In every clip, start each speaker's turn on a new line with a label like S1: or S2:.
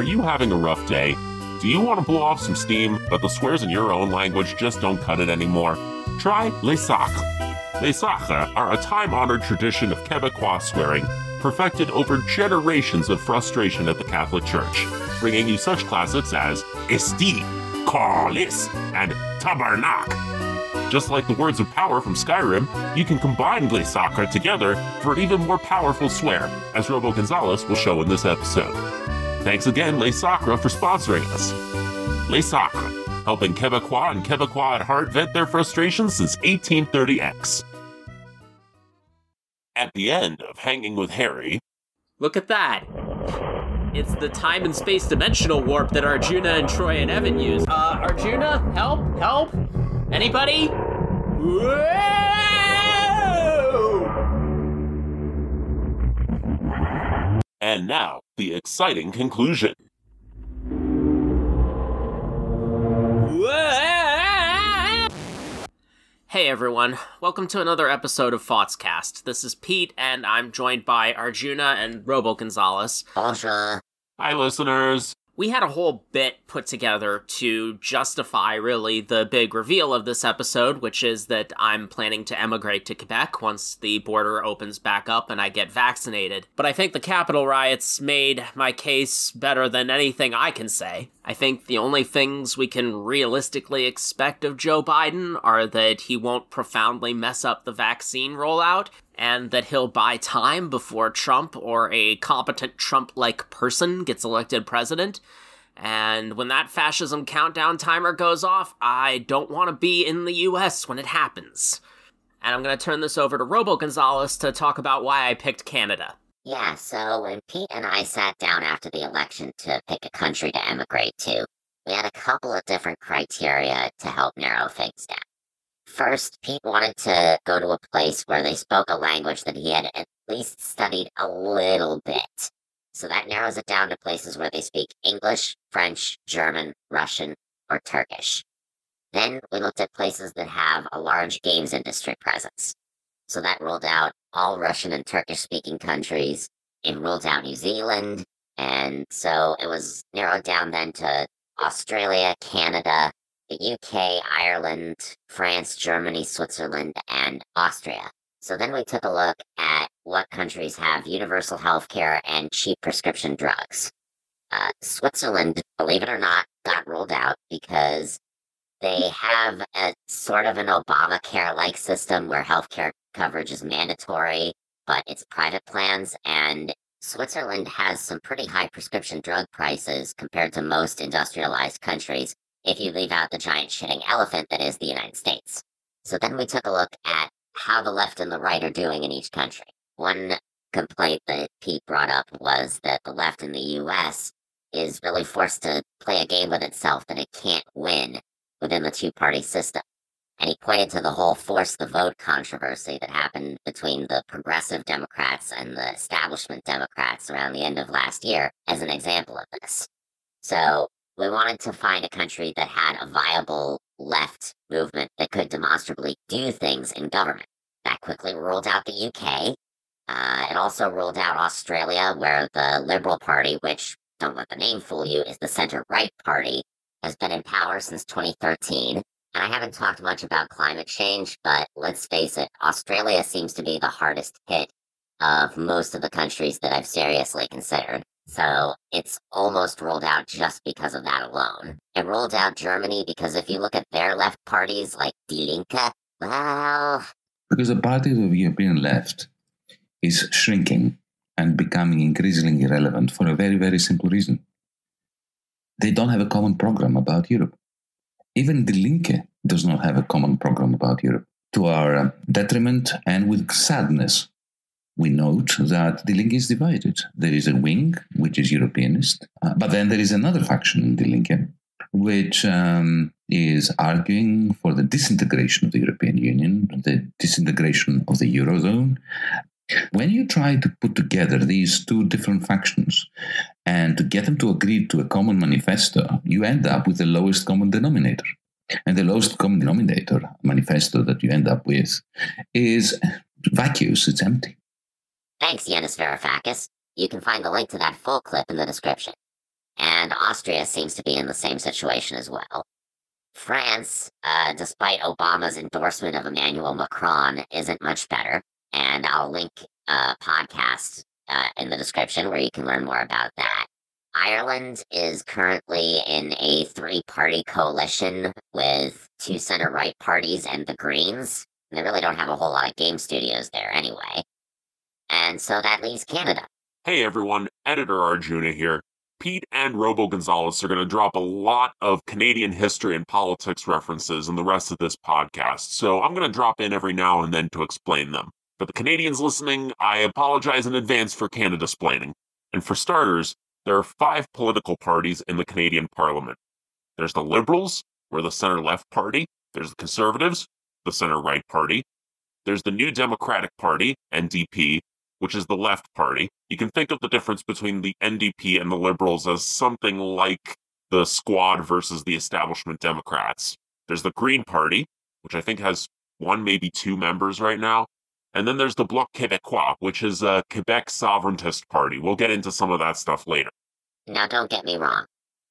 S1: Are you having a rough day? Do you want to blow off some steam, but the swears in your own language just don't cut it anymore? Try Les Sacres. Les Sacres are a time honored tradition of Quebecois swearing, perfected over generations of frustration at the Catholic Church, bringing you such classics as Esti, Carlis, and Tabarnak. Just like the words of power from Skyrim, you can combine Les Sacres together for an even more powerful swear, as Robo Gonzales will show in this episode. Thanks again, Les Sacres, for sponsoring us. Les Sacres, helping Quebecois and Quebecois at heart vent their frustrations since 1830X. At the end of Hanging with Harry,
S2: Look at that. It's the time and space dimensional warp that Arjuna and Troy and Evan use. Uh, Arjuna, help, help. Anybody? Whoa!
S1: And now the exciting conclusion.
S2: Hey everyone, welcome to another episode of Thoughtscast. This is Pete, and I'm joined by Arjuna and Robo Gonzales.
S3: Bonjour.
S1: Hi, listeners.
S2: We had a whole bit put together to justify really the big reveal of this episode, which is that I'm planning to emigrate to Quebec once the border opens back up and I get vaccinated. But I think the Capitol riots made my case better than anything I can say. I think the only things we can realistically expect of Joe Biden are that he won't profoundly mess up the vaccine rollout and that he'll buy time before Trump or a competent Trump like person gets elected president. And when that fascism countdown timer goes off, I don't want to be in the US when it happens. And I'm going to turn this over to Robo Gonzales to talk about why I picked Canada.
S3: Yeah, so when Pete and I sat down after the election to pick a country to emigrate to, we had a couple of different criteria to help narrow things down. First, Pete wanted to go to a place where they spoke a language that he had at least studied a little bit. So that narrows it down to places where they speak English, French, German, Russian, or Turkish. Then we looked at places that have a large games industry presence. So that ruled out all Russian and Turkish speaking countries. It ruled out New Zealand. And so it was narrowed down then to Australia, Canada, the UK, Ireland, France, Germany, Switzerland, and Austria. So then we took a look at what countries have universal health care and cheap prescription drugs. Uh, Switzerland, believe it or not, got ruled out because they have a sort of an Obamacare like system where healthcare coverage is mandatory, but it's private plans. And Switzerland has some pretty high prescription drug prices compared to most industrialized countries if you leave out the giant shitting elephant that is the United States. So then we took a look at how the left and the right are doing in each country. One complaint that Pete brought up was that the left in the US is really forced to play a game with itself that it can't win within the two party system. And he pointed to the whole force the vote controversy that happened between the progressive Democrats and the establishment Democrats around the end of last year as an example of this. So we wanted to find a country that had a viable left movement that could demonstrably do things in government. That quickly ruled out the UK. Uh, it also ruled out Australia, where the Liberal Party, which, don't let the name fool you, is the center right party, has been in power since 2013. I haven't talked much about climate change, but let's face it, Australia seems to be the hardest hit of most of the countries that I've seriously considered. So it's almost ruled out just because of that alone. It ruled out Germany because if you look at their left parties like Die Linke, well.
S4: Because the party of the European left is shrinking and becoming increasingly irrelevant for a very, very simple reason. They don't have a common program about Europe. Even Die Linke does not have a common program about Europe. To our detriment and with sadness, we note that the Linke is divided. There is a wing, which is Europeanist, uh, but then there is another faction in the Linke, which um, is arguing for the disintegration of the European Union, the disintegration of the Eurozone. When you try to put together these two different factions and to get them to agree to a common manifesto, you end up with the lowest common denominator. And the lowest common denominator manifesto that you end up with is vacuous, it's empty.
S3: Thanks, Yanis Varoufakis. You can find the link to that full clip in the description. and Austria seems to be in the same situation as well. France, uh, despite Obama's endorsement of Emmanuel Macron, isn't much better, and I'll link a podcast uh, in the description where you can learn more about that. Ireland is currently in a three party coalition with two center right parties and the Greens. They really don't have a whole lot of game studios there anyway. And so that leaves Canada.
S1: Hey everyone, Editor Arjuna here. Pete and Robo Gonzales are going to drop a lot of Canadian history and politics references in the rest of this podcast, so I'm going to drop in every now and then to explain them. For the Canadians listening, I apologize in advance for Canada splaining. And for starters, there are five political parties in the Canadian Parliament. There's the Liberals, we're the center left party. There's the Conservatives, the center right party. There's the New Democratic Party, NDP, which is the left party. You can think of the difference between the NDP and the Liberals as something like the squad versus the establishment Democrats. There's the Green Party, which I think has one, maybe two members right now. And then there's the Bloc Québécois, which is a Quebec sovereigntist party. We'll get into some of that stuff later.
S3: Now, don't get me wrong.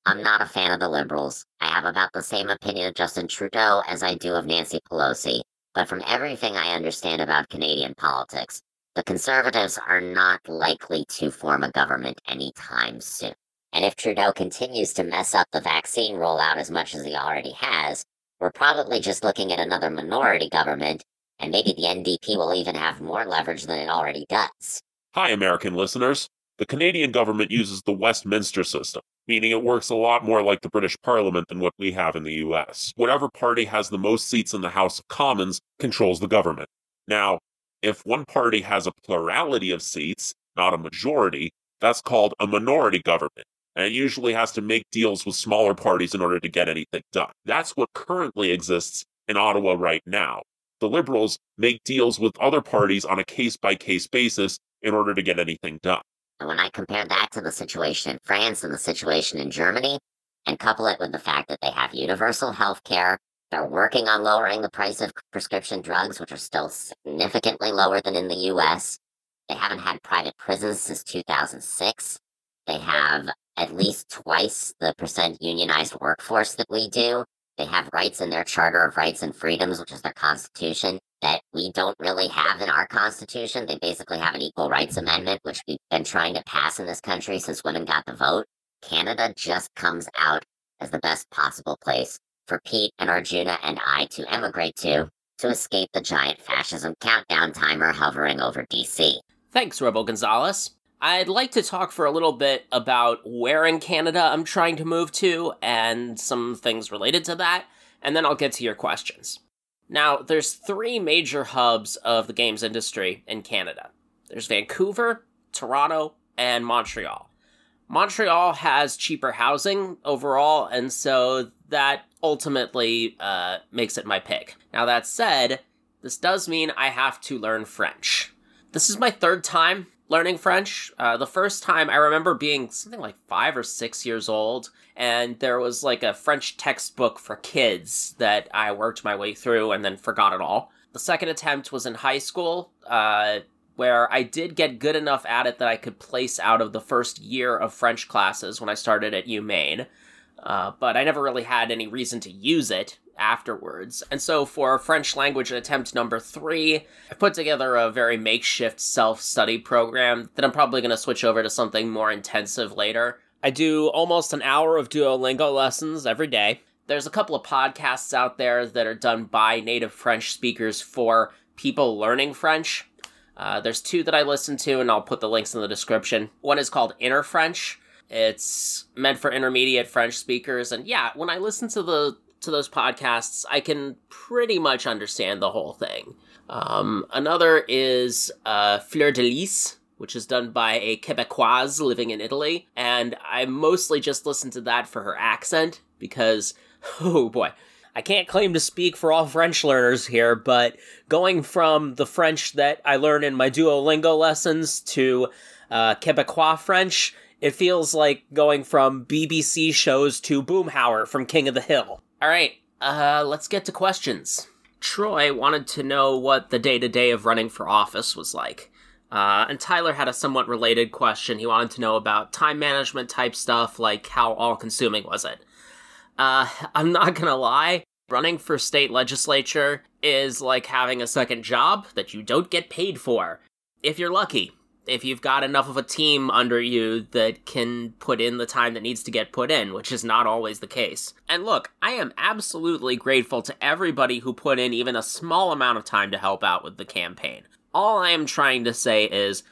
S3: I'm not a fan of the Liberals. I have about the same opinion of Justin Trudeau as I do of Nancy Pelosi. But from everything I understand about Canadian politics, the Conservatives are not likely to form a government anytime soon. And if Trudeau continues to mess up the vaccine rollout as much as he already has, we're probably just looking at another minority government, and maybe the NDP will even have more leverage than it already does.
S1: Hi, American listeners. The Canadian government uses the Westminster system, meaning it works a lot more like the British Parliament than what we have in the US. Whatever party has the most seats in the House of Commons controls the government. Now, if one party has a plurality of seats, not a majority, that's called a minority government. And it usually has to make deals with smaller parties in order to get anything done. That's what currently exists in Ottawa right now. The Liberals make deals with other parties on a case by case basis in order to get anything done.
S3: And when I compare that to the situation in France and the situation in Germany, and couple it with the fact that they have universal health care, they're working on lowering the price of prescription drugs, which are still significantly lower than in the US. They haven't had private prisons since 2006. They have at least twice the percent unionized workforce that we do. They have rights in their Charter of Rights and Freedoms, which is their constitution, that we don't really have in our constitution. They basically have an Equal Rights Amendment, which we've been trying to pass in this country since women got the vote. Canada just comes out as the best possible place for Pete and Arjuna and I to emigrate to to escape the giant fascism countdown timer hovering over DC.
S2: Thanks, Robo Gonzales. I'd like to talk for a little bit about where in Canada I'm trying to move to and some things related to that, and then I'll get to your questions. Now, there's three major hubs of the games industry in Canada. There's Vancouver, Toronto, and Montreal. Montreal has cheaper housing overall, and so that ultimately uh, makes it my pick. Now, that said, this does mean I have to learn French. This is my third time learning French. Uh, the first time I remember being something like five or six years old, and there was like a French textbook for kids that I worked my way through and then forgot it all. The second attempt was in high school, uh, where I did get good enough at it that I could place out of the first year of French classes when I started at UMaine. Uh, but I never really had any reason to use it afterwards. And so for French language attempt number three, I put together a very makeshift self study program that I'm probably going to switch over to something more intensive later. I do almost an hour of Duolingo lessons every day. There's a couple of podcasts out there that are done by native French speakers for people learning French. Uh, there's two that I listen to, and I'll put the links in the description. One is called Inner French, it's meant for intermediate French speakers, and yeah, when I listen to the to those podcasts, I can pretty much understand the whole thing. Um, another is uh, Fleur de Lys, which is done by a Quebecoise living in Italy, and I mostly just listen to that for her accent because, oh boy, I can't claim to speak for all French learners here, but going from the French that I learn in my Duolingo lessons to uh, Quebecois French it feels like going from BBC shows to Boomhauer from King of the Hill. All right, uh, let's get to questions. Troy wanted to know what the day to day of running for office was like. Uh, and Tyler had a somewhat related question. He wanted to know about time management type stuff, like how all consuming was it? Uh, I'm not gonna lie, running for state legislature is like having a second job that you don't get paid for. If you're lucky, if you've got enough of a team under you that can put in the time that needs to get put in, which is not always the case. And look, I am absolutely grateful to everybody who put in even a small amount of time to help out with the campaign. All I am trying to say is,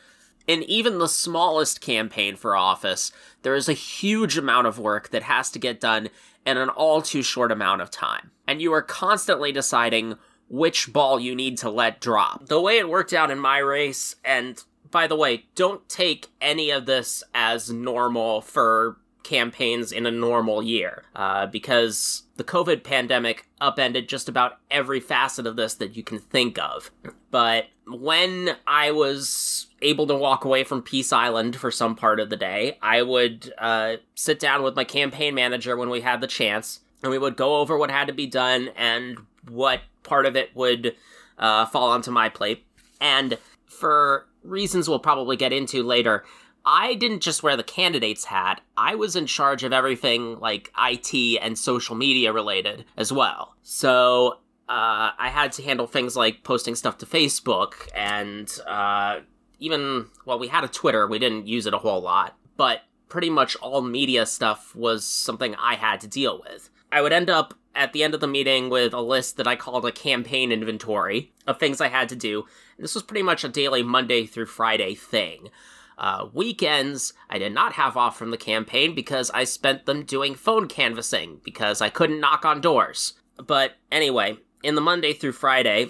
S2: in even the smallest campaign for office, there is a huge amount of work that has to get done in an all too short amount of time. And you are constantly deciding which ball you need to let drop. The way it worked out in my race, and by the way, don't take any of this as normal for campaigns in a normal year, uh, because the COVID pandemic upended just about every facet of this that you can think of. But when I was able to walk away from Peace Island for some part of the day, I would uh, sit down with my campaign manager when we had the chance, and we would go over what had to be done and what part of it would uh, fall onto my plate. And for reasons we'll probably get into later, I didn't just wear the candidate's hat, I was in charge of everything like IT and social media related as well. So uh, I had to handle things like posting stuff to Facebook and uh, even, well, we had a Twitter, we didn't use it a whole lot, but pretty much all media stuff was something I had to deal with. I would end up at the end of the meeting with a list that I called a campaign inventory of things I had to do. This was pretty much a daily Monday through Friday thing. Uh, weekends, I did not have off from the campaign because I spent them doing phone canvassing because I couldn't knock on doors. But anyway, in the Monday through Friday,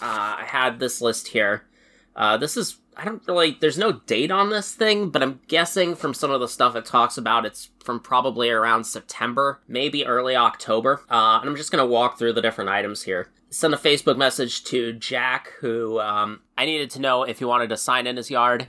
S2: uh, I had this list here. Uh, this is I don't really. There's no date on this thing, but I'm guessing from some of the stuff it talks about, it's from probably around September, maybe early October. Uh, and I'm just gonna walk through the different items here. Send a Facebook message to Jack, who um, I needed to know if he wanted to sign in his yard.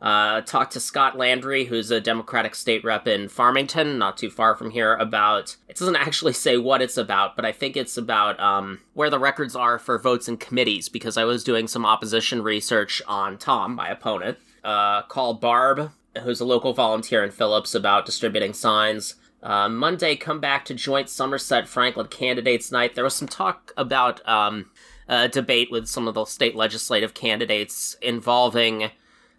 S2: Uh, talked to Scott Landry, who's a Democratic state rep in Farmington, not too far from here, about it doesn't actually say what it's about, but I think it's about um, where the records are for votes in committees, because I was doing some opposition research on Tom, my opponent. Uh, call Barb, who's a local volunteer in Phillips, about distributing signs. Uh, Monday, come back to joint Somerset Franklin candidates night. There was some talk about um, a debate with some of the state legislative candidates involving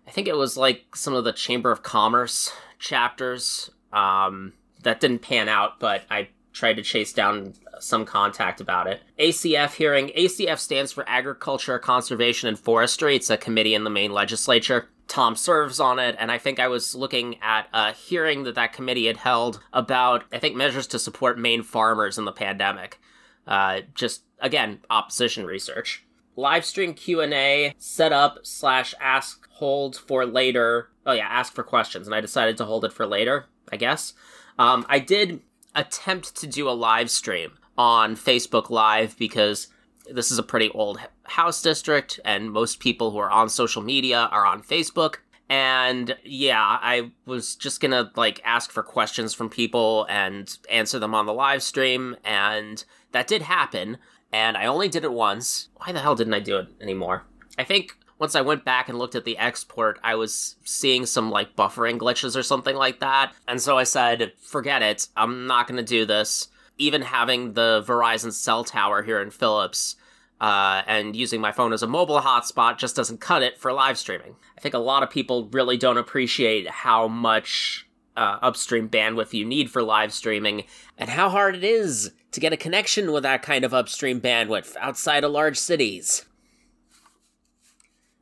S2: I think it was like some of the Chamber of Commerce chapters. Um, that didn't pan out, but I tried to chase down some contact about it. ACF hearing. ACF stands for Agriculture, Conservation, and Forestry. It's a committee in the Maine legislature. Tom serves on it, and I think I was looking at a hearing that that committee had held about, I think, measures to support Maine farmers in the pandemic. Uh, just again, opposition research. Live stream Q and A set up slash ask hold for later. Oh yeah, ask for questions, and I decided to hold it for later. I guess. Um, I did attempt to do a live stream on Facebook Live because this is a pretty old house district, and most people who are on social media are on Facebook. And yeah, I was just gonna like ask for questions from people and answer them on the live stream, and that did happen. And I only did it once. Why the hell didn't I do it anymore? I think once I went back and looked at the export, I was seeing some like buffering glitches or something like that. And so I said, forget it. I'm not to do this. Even having the Verizon cell tower here in Phillips uh, and using my phone as a mobile hotspot just doesn't cut it for live streaming. I think a lot of people really don't appreciate how much uh, upstream bandwidth you need for live streaming and how hard it is to get a connection with that kind of upstream bandwidth outside of large cities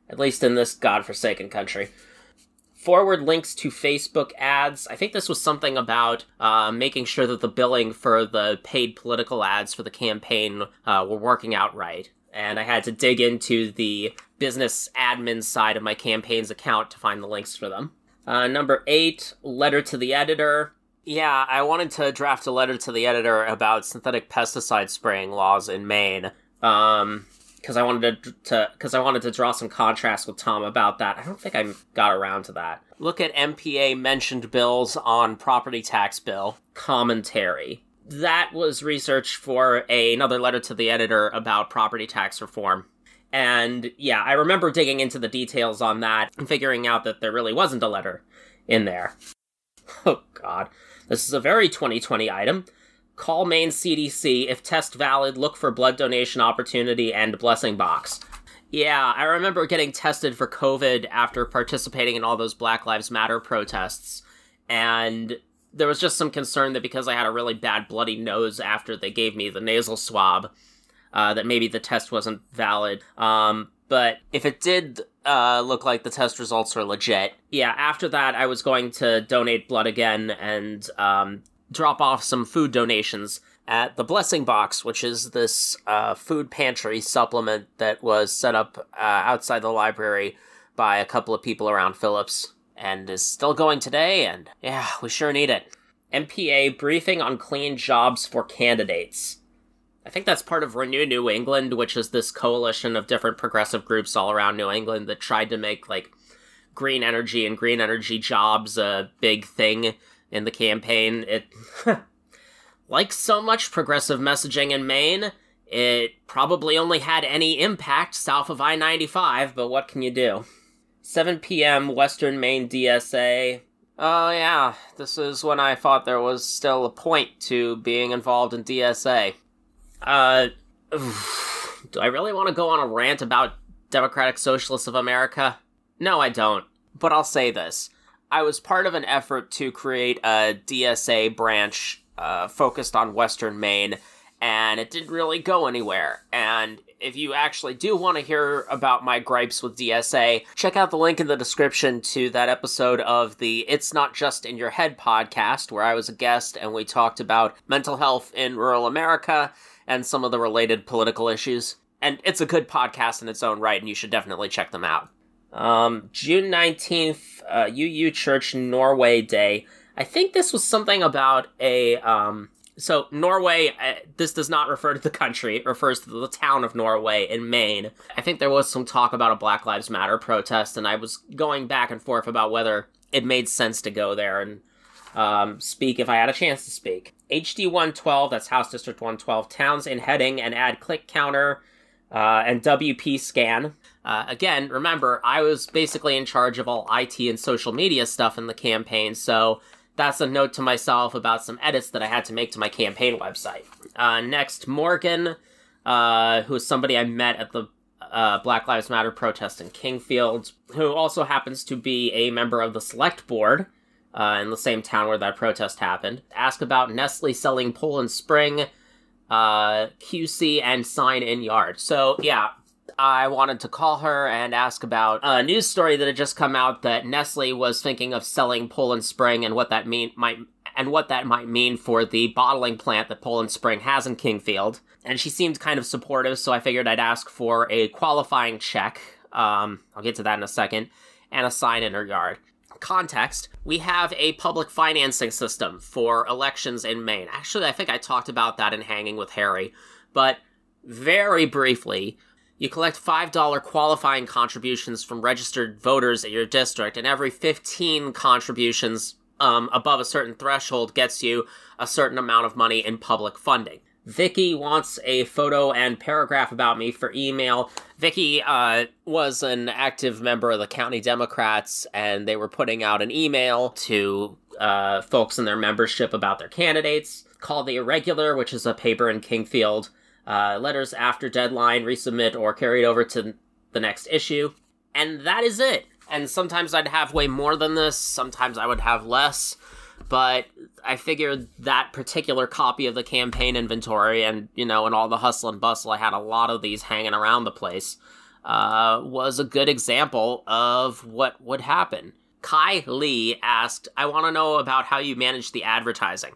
S2: at least in this godforsaken country. Forward links to Facebook ads. I think this was something about uh, making sure that the billing for the paid political ads for the campaign uh, were working out right. And I had to dig into the business admin side of my campaign's account to find the links for them. Uh, number eight, letter to the editor. Yeah, I wanted to draft a letter to the editor about synthetic pesticide spraying laws in Maine. Um, because I wanted to because I wanted to draw some contrast with Tom about that. I don't think I got around to that. Look at MPA mentioned bills on property tax bill commentary. That was research for a, another letter to the editor about property tax reform. And yeah, I remember digging into the details on that and figuring out that there really wasn't a letter in there. Oh, God. This is a very 2020 item. Call Maine CDC. If test valid, look for blood donation opportunity and blessing box. Yeah, I remember getting tested for COVID after participating in all those Black Lives Matter protests. And there was just some concern that because I had a really bad bloody nose after they gave me the nasal swab, uh, that maybe the test wasn't valid. Um, but if it did uh, look like the test results are legit, yeah, after that, I was going to donate blood again and um, drop off some food donations at the Blessing Box, which is this uh, food pantry supplement that was set up uh, outside the library by a couple of people around Phillips and is still going today. And yeah, we sure need it. MPA briefing on clean jobs for candidates. I think that's part of Renew New England, which is this coalition of different progressive groups all around New England that tried to make like green energy and green energy jobs a big thing in the campaign. It, like so much progressive messaging in Maine, it probably only had any impact south of I 95, but what can you do? 7 p.m. Western Maine DSA. Oh, yeah, this is when I thought there was still a point to being involved in DSA. Uh, do I really want to go on a rant about Democratic Socialists of America? No, I don't. But I'll say this. I was part of an effort to create a DSA branch uh, focused on Western Maine, and it didn't really go anywhere. And if you actually do want to hear about my gripes with DSA, check out the link in the description to that episode of the It's Not Just in Your Head podcast, where I was a guest and we talked about mental health in rural America and some of the related political issues. And it's a good podcast in its own right, and you should definitely check them out. Um, June 19th, uh, UU Church Norway Day. I think this was something about a, um, so Norway, uh, this does not refer to the country, it refers to the town of Norway in Maine. I think there was some talk about a Black Lives Matter protest, and I was going back and forth about whether it made sense to go there and um, speak if I had a chance to speak. HD 112, that's House District 112, towns in heading and add click counter uh, and WP scan. Uh, again, remember, I was basically in charge of all IT and social media stuff in the campaign, so that's a note to myself about some edits that I had to make to my campaign website. Uh, next, Morgan, uh, who is somebody I met at the uh, Black Lives Matter protest in Kingfield, who also happens to be a member of the select board uh, in the same town where that protest happened. Ask about Nestle selling Poland Spring, uh, QC, and sign in yard. So, yeah, I wanted to call her and ask about a news story that had just come out that Nestle was thinking of selling Poland Spring and what that mean might and what that might mean for the bottling plant that Poland Spring has in Kingfield. And she seemed kind of supportive, so I figured I'd ask for a qualifying check. Um, I'll get to that in a second, and a sign in her yard context, we have a public financing system for elections in Maine. Actually, I think I talked about that in Hanging with Harry, but very briefly, you collect $5 qualifying contributions from registered voters at your district, and every 15 contributions um, above a certain threshold gets you a certain amount of money in public funding. Vicky wants a photo and paragraph about me for email. Vicky uh, was an active member of the county Democrats, and they were putting out an email to uh, folks in their membership about their candidates called The Irregular, which is a paper in Kingfield. Uh, letters after deadline, resubmit, or carried over to the next issue. And that is it. And sometimes I'd have way more than this, sometimes I would have less but I figured that particular copy of the campaign inventory and, you know, and all the hustle and bustle, I had a lot of these hanging around the place, uh, was a good example of what would happen. Kai Lee asked, I want to know about how you manage the advertising.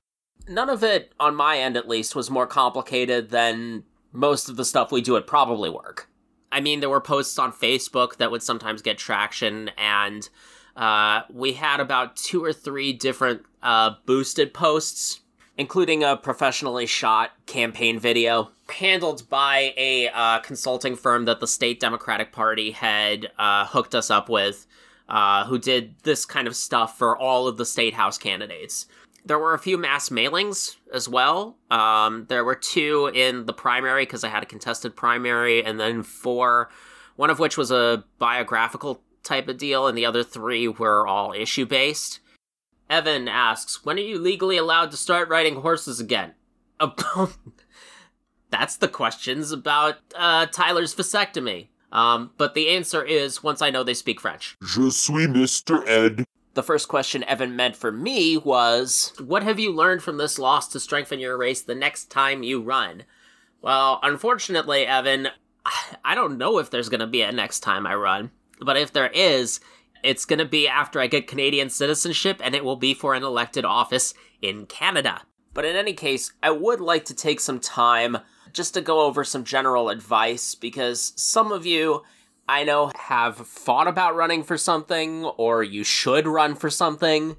S2: None of it, on my end at least, was more complicated than most of the stuff we do at Probably Work. I mean, there were posts on Facebook that would sometimes get traction, and uh, we had about two or three different uh, boosted posts, including a professionally shot campaign video handled by a uh, consulting firm that the state Democratic Party had uh, hooked us up with, uh, who did this kind of stuff for all of the state house candidates. There were a few mass mailings as well. Um, there were two in the primary because I had a contested primary, and then four one of which was a biographical type of deal, and the other three were all issue based. Evan asks, When are you legally allowed to start riding horses again? That's the questions about uh, Tyler's vasectomy. Um, but the answer is once I know they speak French.
S1: Je suis Mr. Ed.
S2: The first question Evan meant for me was What have you learned from this loss to strengthen your race the next time you run? Well, unfortunately, Evan, I don't know if there's going to be a next time I run. But if there is, it's going to be after I get Canadian citizenship and it will be for an elected office in Canada. But in any case, I would like to take some time just to go over some general advice because some of you I know have thought about running for something or you should run for something.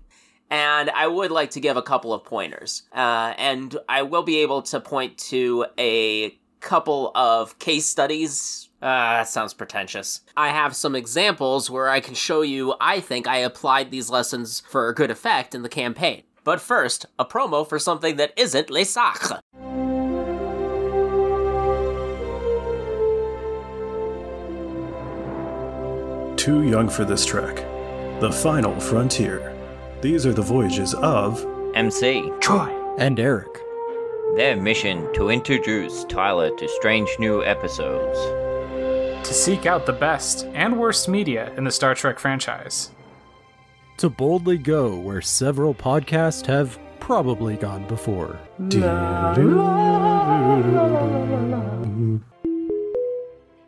S2: And I would like to give a couple of pointers. Uh, and I will be able to point to a couple of case studies. Uh, that sounds pretentious. I have some examples where I can show you I think I applied these lessons for a good effect in the campaign. But first, a promo for something that isn't Les Sacres.
S5: Too young for this trek. The final frontier. These are the voyages of
S6: MC,
S7: Troy,
S8: and Eric.
S6: Their mission to introduce Tyler to strange new episodes.
S7: To seek out the best and worst media in the Star Trek franchise.
S8: To boldly go where several podcasts have probably gone before.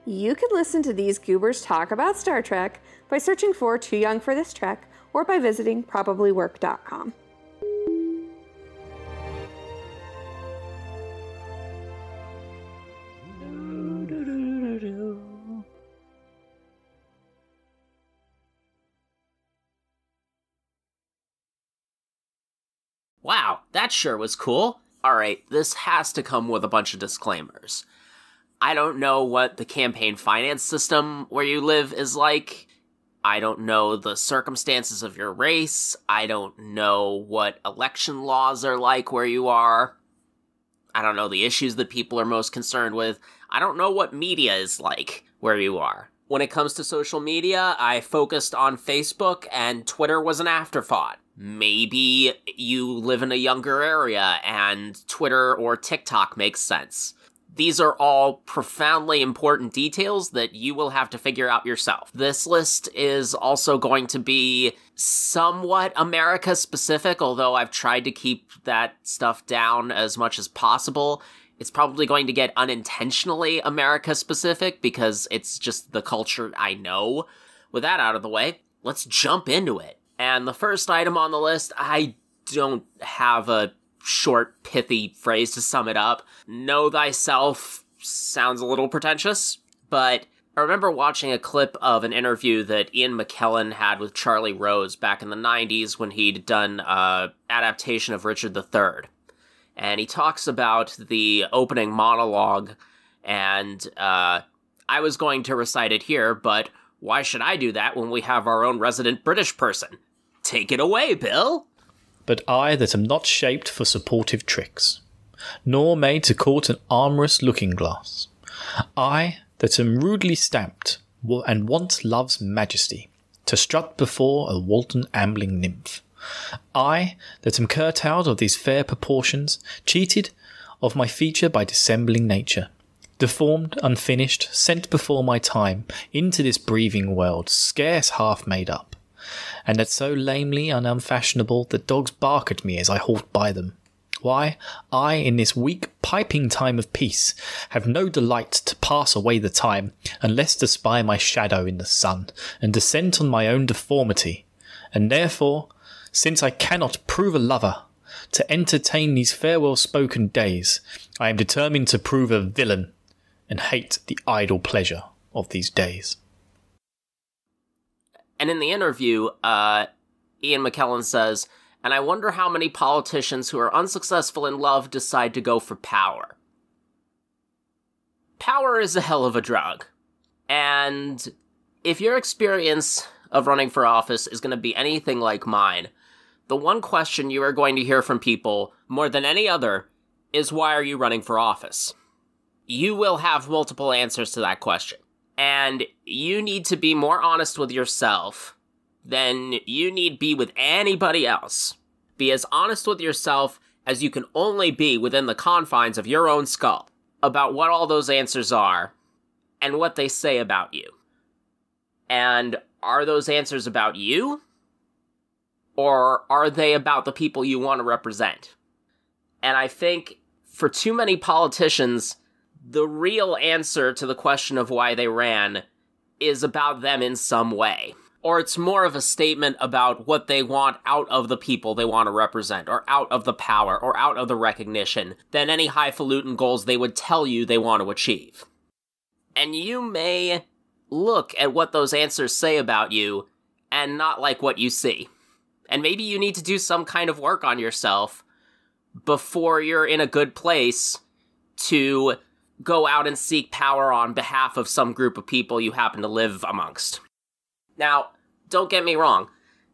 S9: You can listen to these goobers talk about Star Trek by searching for Too Young for This Trek or by visiting probablywork.com.
S2: Wow, that sure was cool. Alright, this has to come with a bunch of disclaimers. I don't know what the campaign finance system where you live is like. I don't know the circumstances of your race. I don't know what election laws are like where you are. I don't know the issues that people are most concerned with. I don't know what media is like where you are. When it comes to social media, I focused on Facebook and Twitter was an afterthought. Maybe you live in a younger area and Twitter or TikTok makes sense. These are all profoundly important details that you will have to figure out yourself. This list is also going to be somewhat America specific, although I've tried to keep that stuff down as much as possible. It's probably going to get unintentionally America specific because it's just the culture I know. With that out of the way, let's jump into it. And the first item on the list, I don't have a short, pithy phrase to sum it up. Know thyself sounds a little pretentious, but I remember watching a clip of an interview that Ian McKellen had with Charlie Rose back in the 90s when he'd done uh, adaptation of Richard III. And he talks about the opening monologue, and uh, I was going to recite it here, but why should I do that when we have our own resident British person? Take it away, Bill!
S10: but I that am not shaped for supportive tricks, nor made to court an amorous looking glass. I that am rudely stamped, and want love's majesty, to strut before a Walton ambling nymph. I that am curtailed of these fair proportions, cheated of my feature by dissembling nature, deformed, unfinished, sent before my time into this breathing world, scarce half made up and that so lamely and unfashionable that dogs bark at me as I halt by them. Why, I, in this weak piping time of peace, have no delight to pass away the time, unless to spy my shadow in the sun, and descent on my own deformity. And therefore, since I cannot prove a lover, to entertain these farewell spoken days, I am determined to prove a villain, and hate the idle pleasure of these days.
S2: And in the interview, uh, Ian McKellen says, and I wonder how many politicians who are unsuccessful in love decide to go for power. Power is a hell of a drug. And if your experience of running for office is going to be anything like mine, the one question you are going to hear from people more than any other is why are you running for office? You will have multiple answers to that question. And you need to be more honest with yourself than you need be with anybody else. Be as honest with yourself as you can only be within the confines of your own skull about what all those answers are and what they say about you. And are those answers about you? Or are they about the people you want to represent? And I think for too many politicians, the real answer to the question of why they ran is about them in some way. Or it's more of a statement about what they want out of the people they want to represent, or out of the power, or out of the recognition, than any highfalutin goals they would tell you they want to achieve. And you may look at what those answers say about you and not like what you see. And maybe you need to do some kind of work on yourself before you're in a good place to go out and seek power on behalf of some group of people you happen to live amongst. Now, don't get me wrong.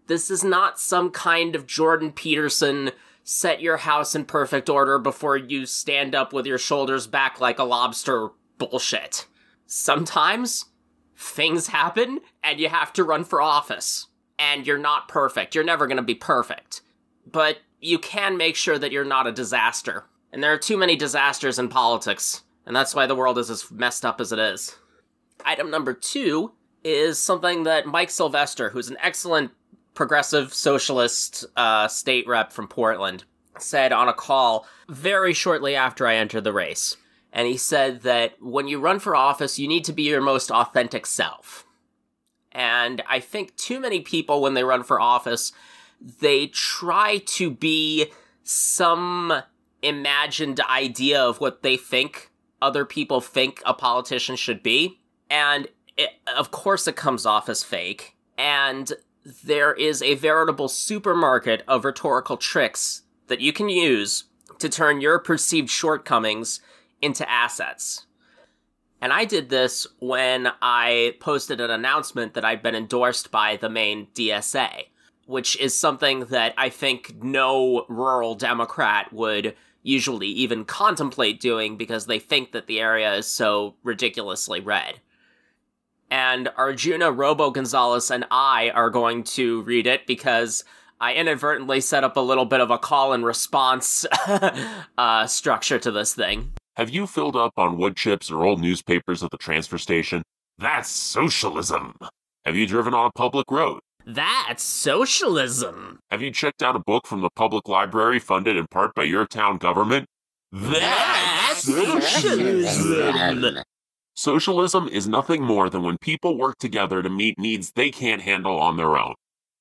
S2: This is not some kind of Jordan Peterson set your house in perfect order before you stand up with your shoulders back like a lobster bullshit. Sometimes things happen and you have to run for office. And you're not perfect. You're never going to be perfect. But you can make sure that you're not a disaster. And there are too many disasters in politics, and that's why the world is as messed up as it is. Item number two is something that Mike Sylvester, who's an excellent progressive socialist uh, state rep from Portland, said on a call very shortly after I entered the race. And he said that when you run for office, you need to be your most authentic self. And I think too many people, when they run for office, they try to be some imagined idea of what they think other people think a politician should be. And it, of course, it comes off as fake. And there is a veritable supermarket of rhetorical tricks that you can use to turn your perceived shortcomings into assets. And I did this when I posted an announcement that I'd been endorsed by the Maine DSA, which is something that I think no rural Democrat would usually even contemplate doing because they think that the area is so ridiculously red. And Arjuna Robo Gonzales and I are going to read it because I inadvertently set up a little bit of a call and response uh, structure to this thing.
S1: Have you filled up on wood chips or old newspapers at the transfer station? That's socialism. Have you driven on a public road?
S2: That's socialism.
S1: Have you checked out a book from the public library funded in part by your town government? That's socialism. Socialism is nothing more than when people work together to meet needs they can't handle on their own.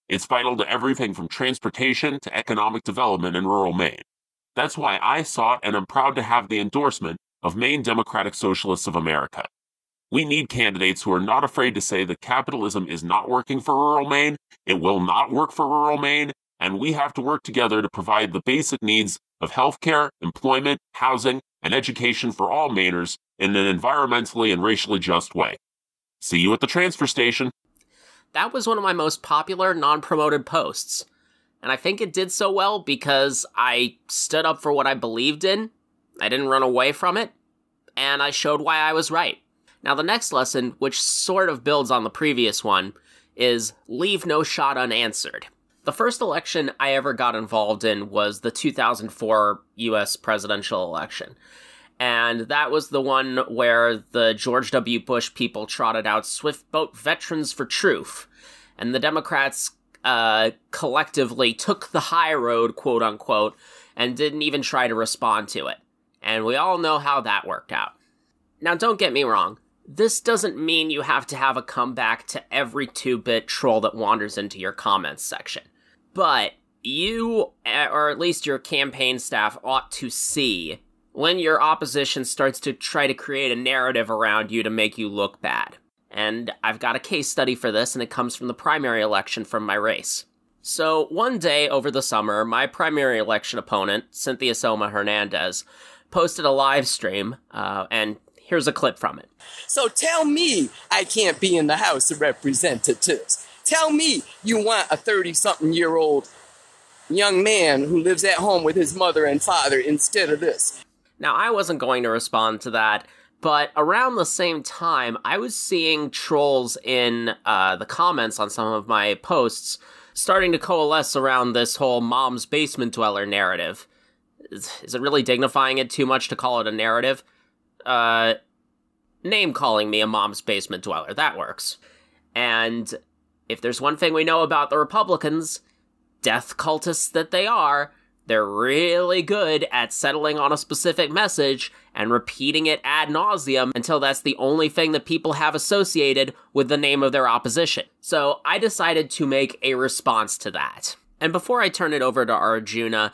S1: It's vital to everything from transportation to economic development in rural Maine. That's why I sought and am proud to have the endorsement of Maine Democratic Socialists of America. We need candidates who are not afraid to say that capitalism is not working for rural Maine, it will not work for rural Maine, and we have to work together to provide the basic needs of healthcare, employment, housing, and education for all Mainers in an environmentally and racially just way. See you at the transfer station.
S2: That was one of my most popular non promoted posts. And I think it did so well because I stood up for what I believed in, I didn't run away from it, and I showed why I was right. Now, the next lesson, which sort of builds on the previous one, is leave no shot unanswered. The first election I ever got involved in was the 2004 US presidential election. And that was the one where the George W. Bush people trotted out swift boat veterans for truth. And the Democrats uh, collectively took the high road, quote unquote, and didn't even try to respond to it. And we all know how that worked out. Now, don't get me wrong. This doesn't mean you have to have a comeback to every 2 bit troll that wanders into your comments section. But you, eh, or at least your campaign staff, ought to see when your opposition starts to try to create a narrative around you to make you look bad. And I've got a case study for this, and it comes from the primary election from my race. So, one day over the summer, my primary election opponent, Cynthia Soma Hernandez, posted a live stream, uh, and here's a clip from it.
S11: So, tell me I can't be in the House of Representatives. Tell me you want a 30 something year old young man who lives at home with his mother and father instead of this.
S2: Now, I wasn't going to respond to that But around the same time, I was seeing trolls in uh, the comments on some of my posts starting to coalesce around this whole mom's basement dweller narrative. Is, is it really dignifying it too much to call it a narrative? Uh, name calling me a mom's basement dweller. That works. And if there's one thing we know about the Republicans, death cultists that they are, they're really good at settling on a specific message and repeating it ad nauseum until that's the only thing that people have associated with the name of their opposition. So I decided to make a response to that. And before I turn it over to Arjuna,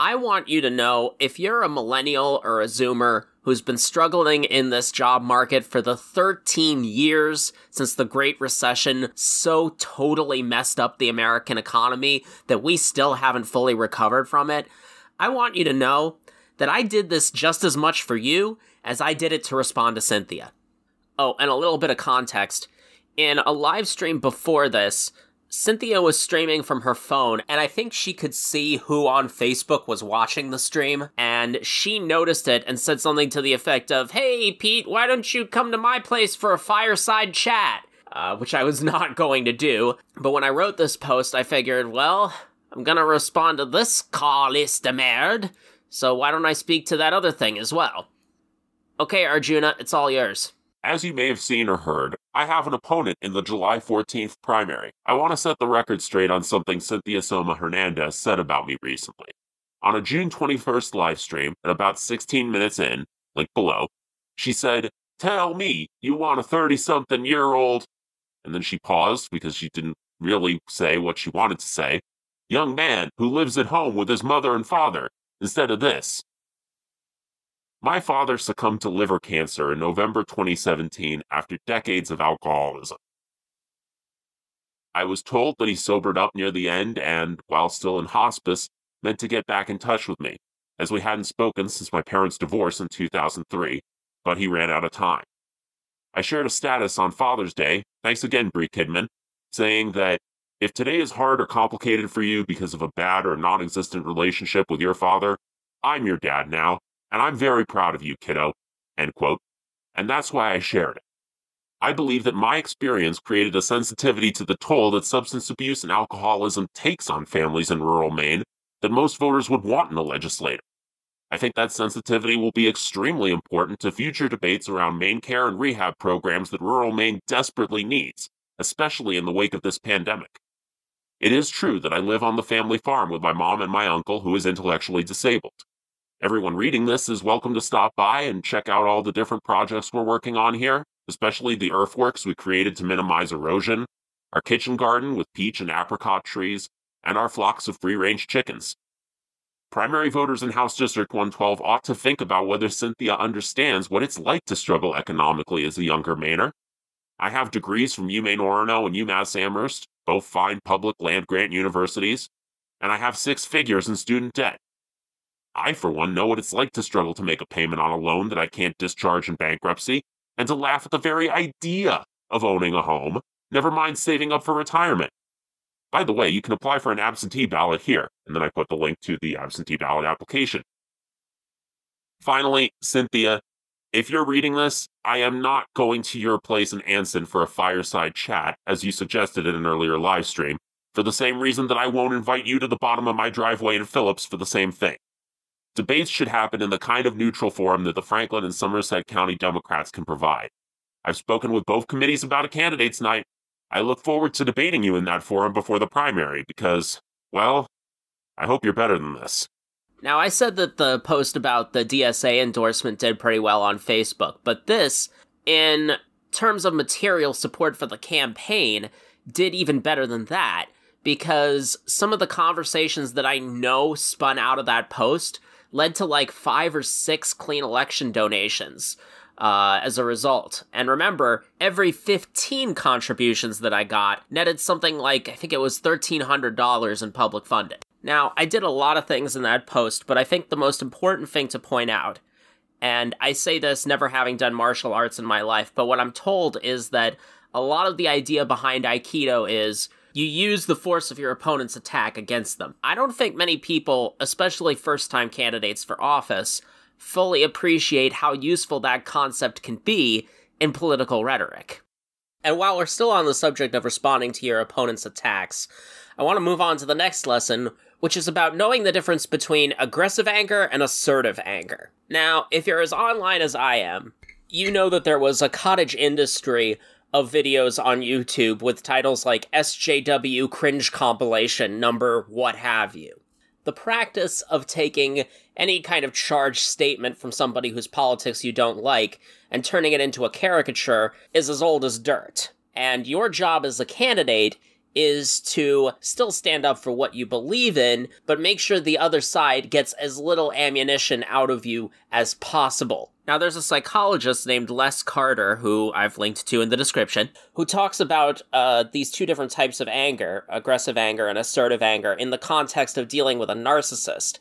S2: I want you to know if you're a millennial or a zoomer who's been struggling in this job market for the 13 years since the Great Recession so totally messed up the American economy that we still haven't fully recovered from it, I want you to know that I did this just as much for you as I did it to respond to Cynthia. Oh, and a little bit of context. In a live stream before this, Cynthia was streaming from her phone, and I think she could see who on Facebook was watching the stream, and she noticed it and said something to the effect of, Hey, Pete, why don't you come to my place for a fireside chat? Uh, which I was not going to do. But when I wrote this post, I figured, well, I'm gonna respond to this calliste de merde, so why don't I speak to that other thing as well? Okay, Arjuna, it's all yours.
S1: As you may have seen or heard, I have an opponent in the July 14th primary. I want to set the record straight on something Cynthia Soma Hernandez said about me recently. On a June 21st live stream, at about 16 minutes in, link below, she said, Tell me, you want a 30 something year old. And then she paused because she didn't really say what she wanted to say. Young man who lives at home with his mother and father, instead of this. My father succumbed to liver cancer in November 2017 after decades of alcoholism. I was told that he sobered up near the end and, while still in hospice, meant to get back in touch with me, as we hadn't spoken since my parents' divorce in 2003, but he ran out of time. I shared a status on Father's Day, thanks again, Brie Kidman, saying that if today is hard or complicated for you because of a bad or non existent relationship with your father, I'm your dad now, and I'm very proud of you, kiddo. End quote. And that's why I shared it. I believe that my experience created a sensitivity to the toll that substance abuse and alcoholism takes on families in rural Maine that most voters would want in a legislator. I think that sensitivity will be extremely important to future debates around MaineCare and rehab programs that rural Maine desperately needs, especially in the wake of this pandemic. It is true that I live on the family farm with my mom and my uncle who is intellectually disabled. Everyone reading this is welcome to stop by and check out all the different projects we're working on here, especially the earthworks we created to minimize erosion, our kitchen garden with peach and apricot trees, and our flocks of free range chickens. Primary voters in House District 112 ought to think about whether Cynthia understands what it's like to struggle economically as a younger Mainer. I have degrees from UMaine Orono and UMass Amherst, both fine public land grant universities, and I have six figures in student debt. I, for one, know what it's like to struggle to make a payment on a loan that I can't discharge in bankruptcy, and to laugh at the very idea of owning a home, never mind saving up for retirement. By the way, you can apply for an absentee ballot here, and then I put the link to the absentee ballot application. Finally, Cynthia, if you're reading this, I am not going to your place in Anson for a fireside chat, as you suggested in an earlier live stream, for the same reason that I won't invite you to the bottom of my driveway in Phillips for the same thing. Debates should happen in the kind of neutral forum that the Franklin and Somerset County Democrats can provide. I've spoken with both committees about a candidates night. I look forward to debating you in that forum before the primary because, well, I hope you're better than this.
S2: Now, I said that the post about the DSA endorsement did pretty well on Facebook, but this, in terms of material support for the campaign, did even better than that because some of the conversations that I know spun out of that post led to like five or six clean election donations uh, as a result. And remember, every 15 contributions that I got netted something like, I think it was $1,300 in public funding. Now, I did a lot of things in that post, but I think the most important thing to point out, and I say this never having done martial arts in my life, but what I'm told is that a lot of the idea behind Aikido is you use the force of your opponent's attack against them. I don't think many people, especially first time candidates for office, fully appreciate how useful that concept can be in political rhetoric. And while we're still on the subject of responding to your opponent's attacks, I want to move on to the next lesson, which is about knowing the difference between aggressive anger and assertive anger. Now, if you're as online as I am, you know that there was a cottage industry of videos on YouTube with titles like SJW cringe compilation number what have you. The practice of taking any kind of charged statement from somebody whose politics you don't like and turning it into a caricature is as old as dirt. And your job as a candidate is to still stand up for what you believe in, but make sure the other side gets as little ammunition out of you as possible. Now, there's a psychologist named Les Carter, who I've linked to in the description, who talks about uh, these two different types of anger aggressive anger and assertive anger in the context of dealing with a narcissist.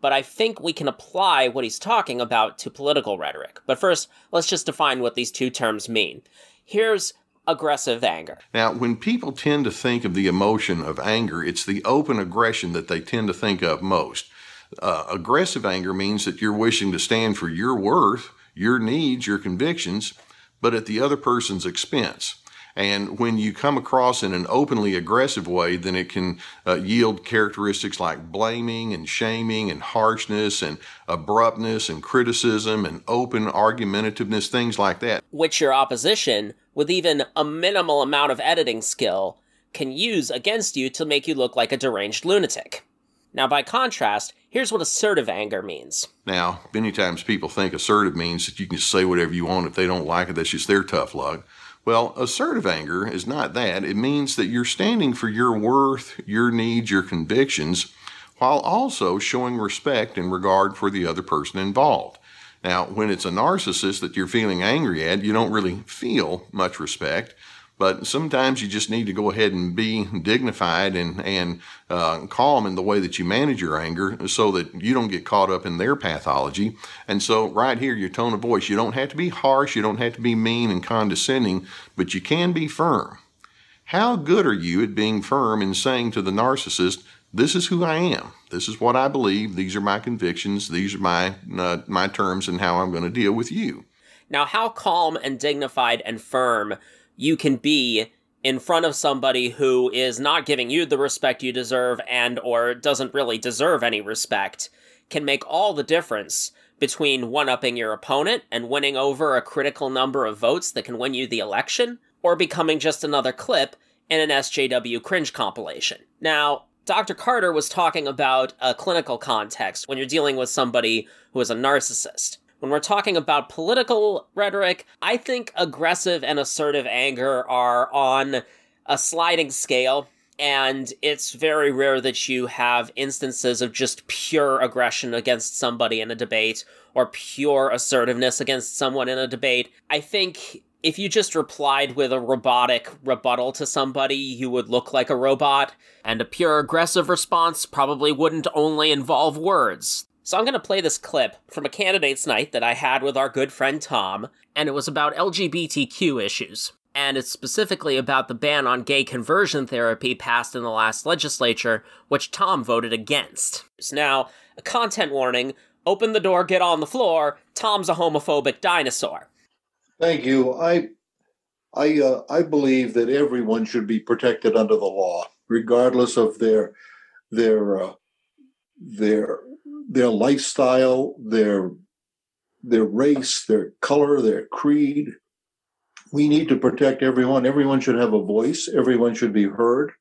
S2: But I think we can apply what he's talking about to political rhetoric. But first, let's just define what these two terms mean. Here's aggressive anger.
S12: Now, when people tend to think of the emotion of anger, it's the open aggression that they tend to think of most. Uh, aggressive anger means that you're wishing to stand for your worth, your needs, your convictions, but at the other person's expense. And when you come across in an openly aggressive way, then it can uh, yield characteristics like blaming and shaming and harshness and abruptness and criticism and open argumentativeness, things like that.
S2: Which your opposition, with even a minimal amount of editing skill, can use against you to make you look like a deranged lunatic. Now, by contrast, here's what assertive anger means.
S12: Now, many times people think assertive means that you can say whatever you want. If they don't like it, that's just their tough luck. Well, assertive anger is not that. It means that you're standing for your worth, your needs, your convictions, while also showing respect and regard for the other person involved. Now, when it's a narcissist that you're feeling angry at, you don't really feel much respect. But sometimes you just need to go ahead and be dignified and, and uh, calm in the way that you manage your anger so that you don't get caught up in their pathology. And so, right here, your tone of voice, you don't have to be harsh, you don't have to be mean and condescending, but you can be firm. How good are you at being firm and saying to the narcissist, this is who I am. This is what I believe. These are my convictions. These are my uh, my terms and how I'm going to deal with you.
S2: Now, how calm and dignified and firm you can be in front of somebody who is not giving you the respect you deserve and or doesn't really deserve any respect can make all the difference between one-upping your opponent and winning over a critical number of votes that can win you the election or becoming just another clip in an SJW cringe compilation. Now, Dr. Carter was talking about a clinical context when you're dealing with somebody who is a narcissist. When we're talking about political rhetoric, I think aggressive and assertive anger are on a sliding scale. And it's very rare that you have instances of just pure aggression against somebody in a debate or pure assertiveness against someone in a debate. I think if you just replied with a robotic rebuttal to somebody, you would look like a robot, and a pure aggressive response probably wouldn't only involve words. So I'm going to play this clip from a candidates night that I had with our good friend Tom, and it was about LGBTQ issues. And it's specifically about the ban on gay conversion therapy passed in the last legislature, which Tom voted against. Now, a content warning open the door, get on the floor. Tom's a homophobic dinosaur.
S13: Thank you. I I uh, I believe that everyone should be protected under the law, regardless of their their uh, their their lifestyle, their their race, their color, their creed. We need to protect everyone. Everyone should have a voice. Everyone should be heard.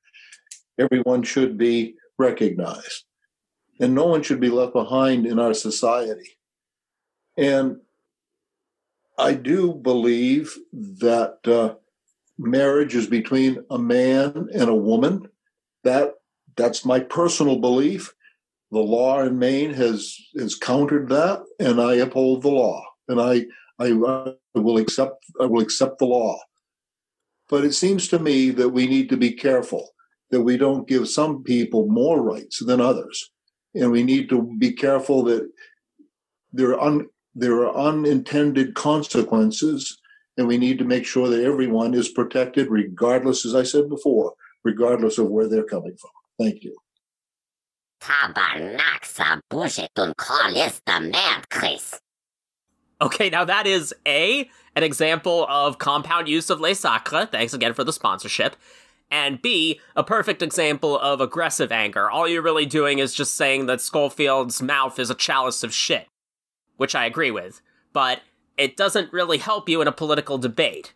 S13: Everyone should be recognized. And no one should be left behind in our society. And I do believe that uh, marriage is between a man and a woman. That that's my personal belief the law in Maine has has countered that, and I uphold the law, and I I, I will accept I will accept the law. But it seems to me that we need to be careful that we don't give some people more rights than others, and we need to be careful that there are un, there are unintended consequences, and we need to make sure that everyone is protected, regardless, as I said before, regardless of where they're coming from. Thank you.
S3: Bullshitun kolis the Chris.
S2: Okay, now that is A, an example of compound use of Le Sacre. Thanks again for the sponsorship. And B, a perfect example of aggressive anger. All you're really doing is just saying that Skolfield's mouth is a chalice of shit. Which I agree with. But it doesn't really help you in a political debate.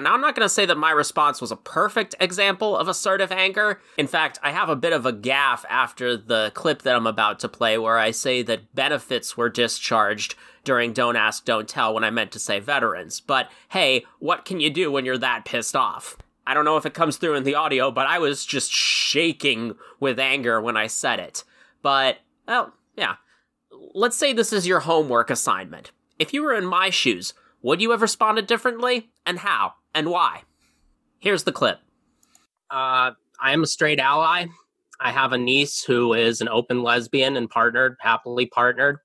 S2: Now, I'm not going to say that my response was a perfect example of assertive anger. In fact, I have a bit of a gaffe after the clip that I'm about to play where I say that benefits were discharged during Don't Ask, Don't Tell when I meant to say veterans. But hey, what can you do when you're that pissed off? I don't know if it comes through in the audio, but I was just shaking with anger when I said it. But, well, yeah. Let's say this is your homework assignment. If you were in my shoes, would you have responded differently? And how? And why? Here's the clip.
S14: Uh, I am a straight ally. I have a niece who is an open lesbian and partnered, happily partnered.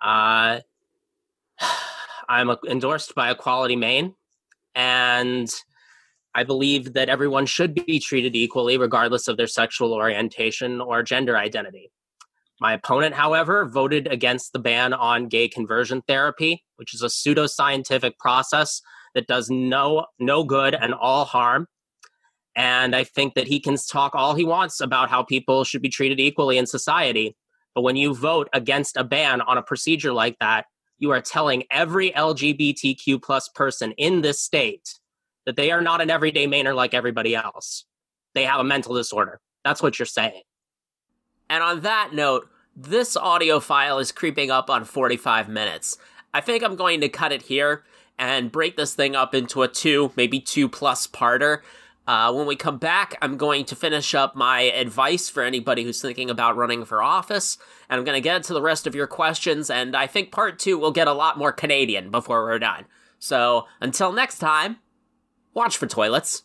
S14: Uh, I'm endorsed by Equality Maine, and I believe that everyone should be treated equally, regardless of their sexual orientation or gender identity. My opponent, however, voted against the ban on gay conversion therapy, which is a pseudoscientific process that does no no good and all harm. And I think that he can talk all he wants about how people should be treated equally in society. But when you vote against a ban on a procedure like that, you are telling every LGBTQ plus person in this state that they are not an everyday Mainer like everybody else. They have a mental disorder. That's what you're saying.
S2: And on that note, this audio file is creeping up on 45 minutes. I think I'm going to cut it here and break this thing up into a two, maybe two plus parter. Uh, when we come back, I'm going to finish up my advice for anybody who's thinking about running for office, and I'm going to get to the rest of your questions, and I think part two will get a lot more Canadian before we're done. So until next time, watch for toilets.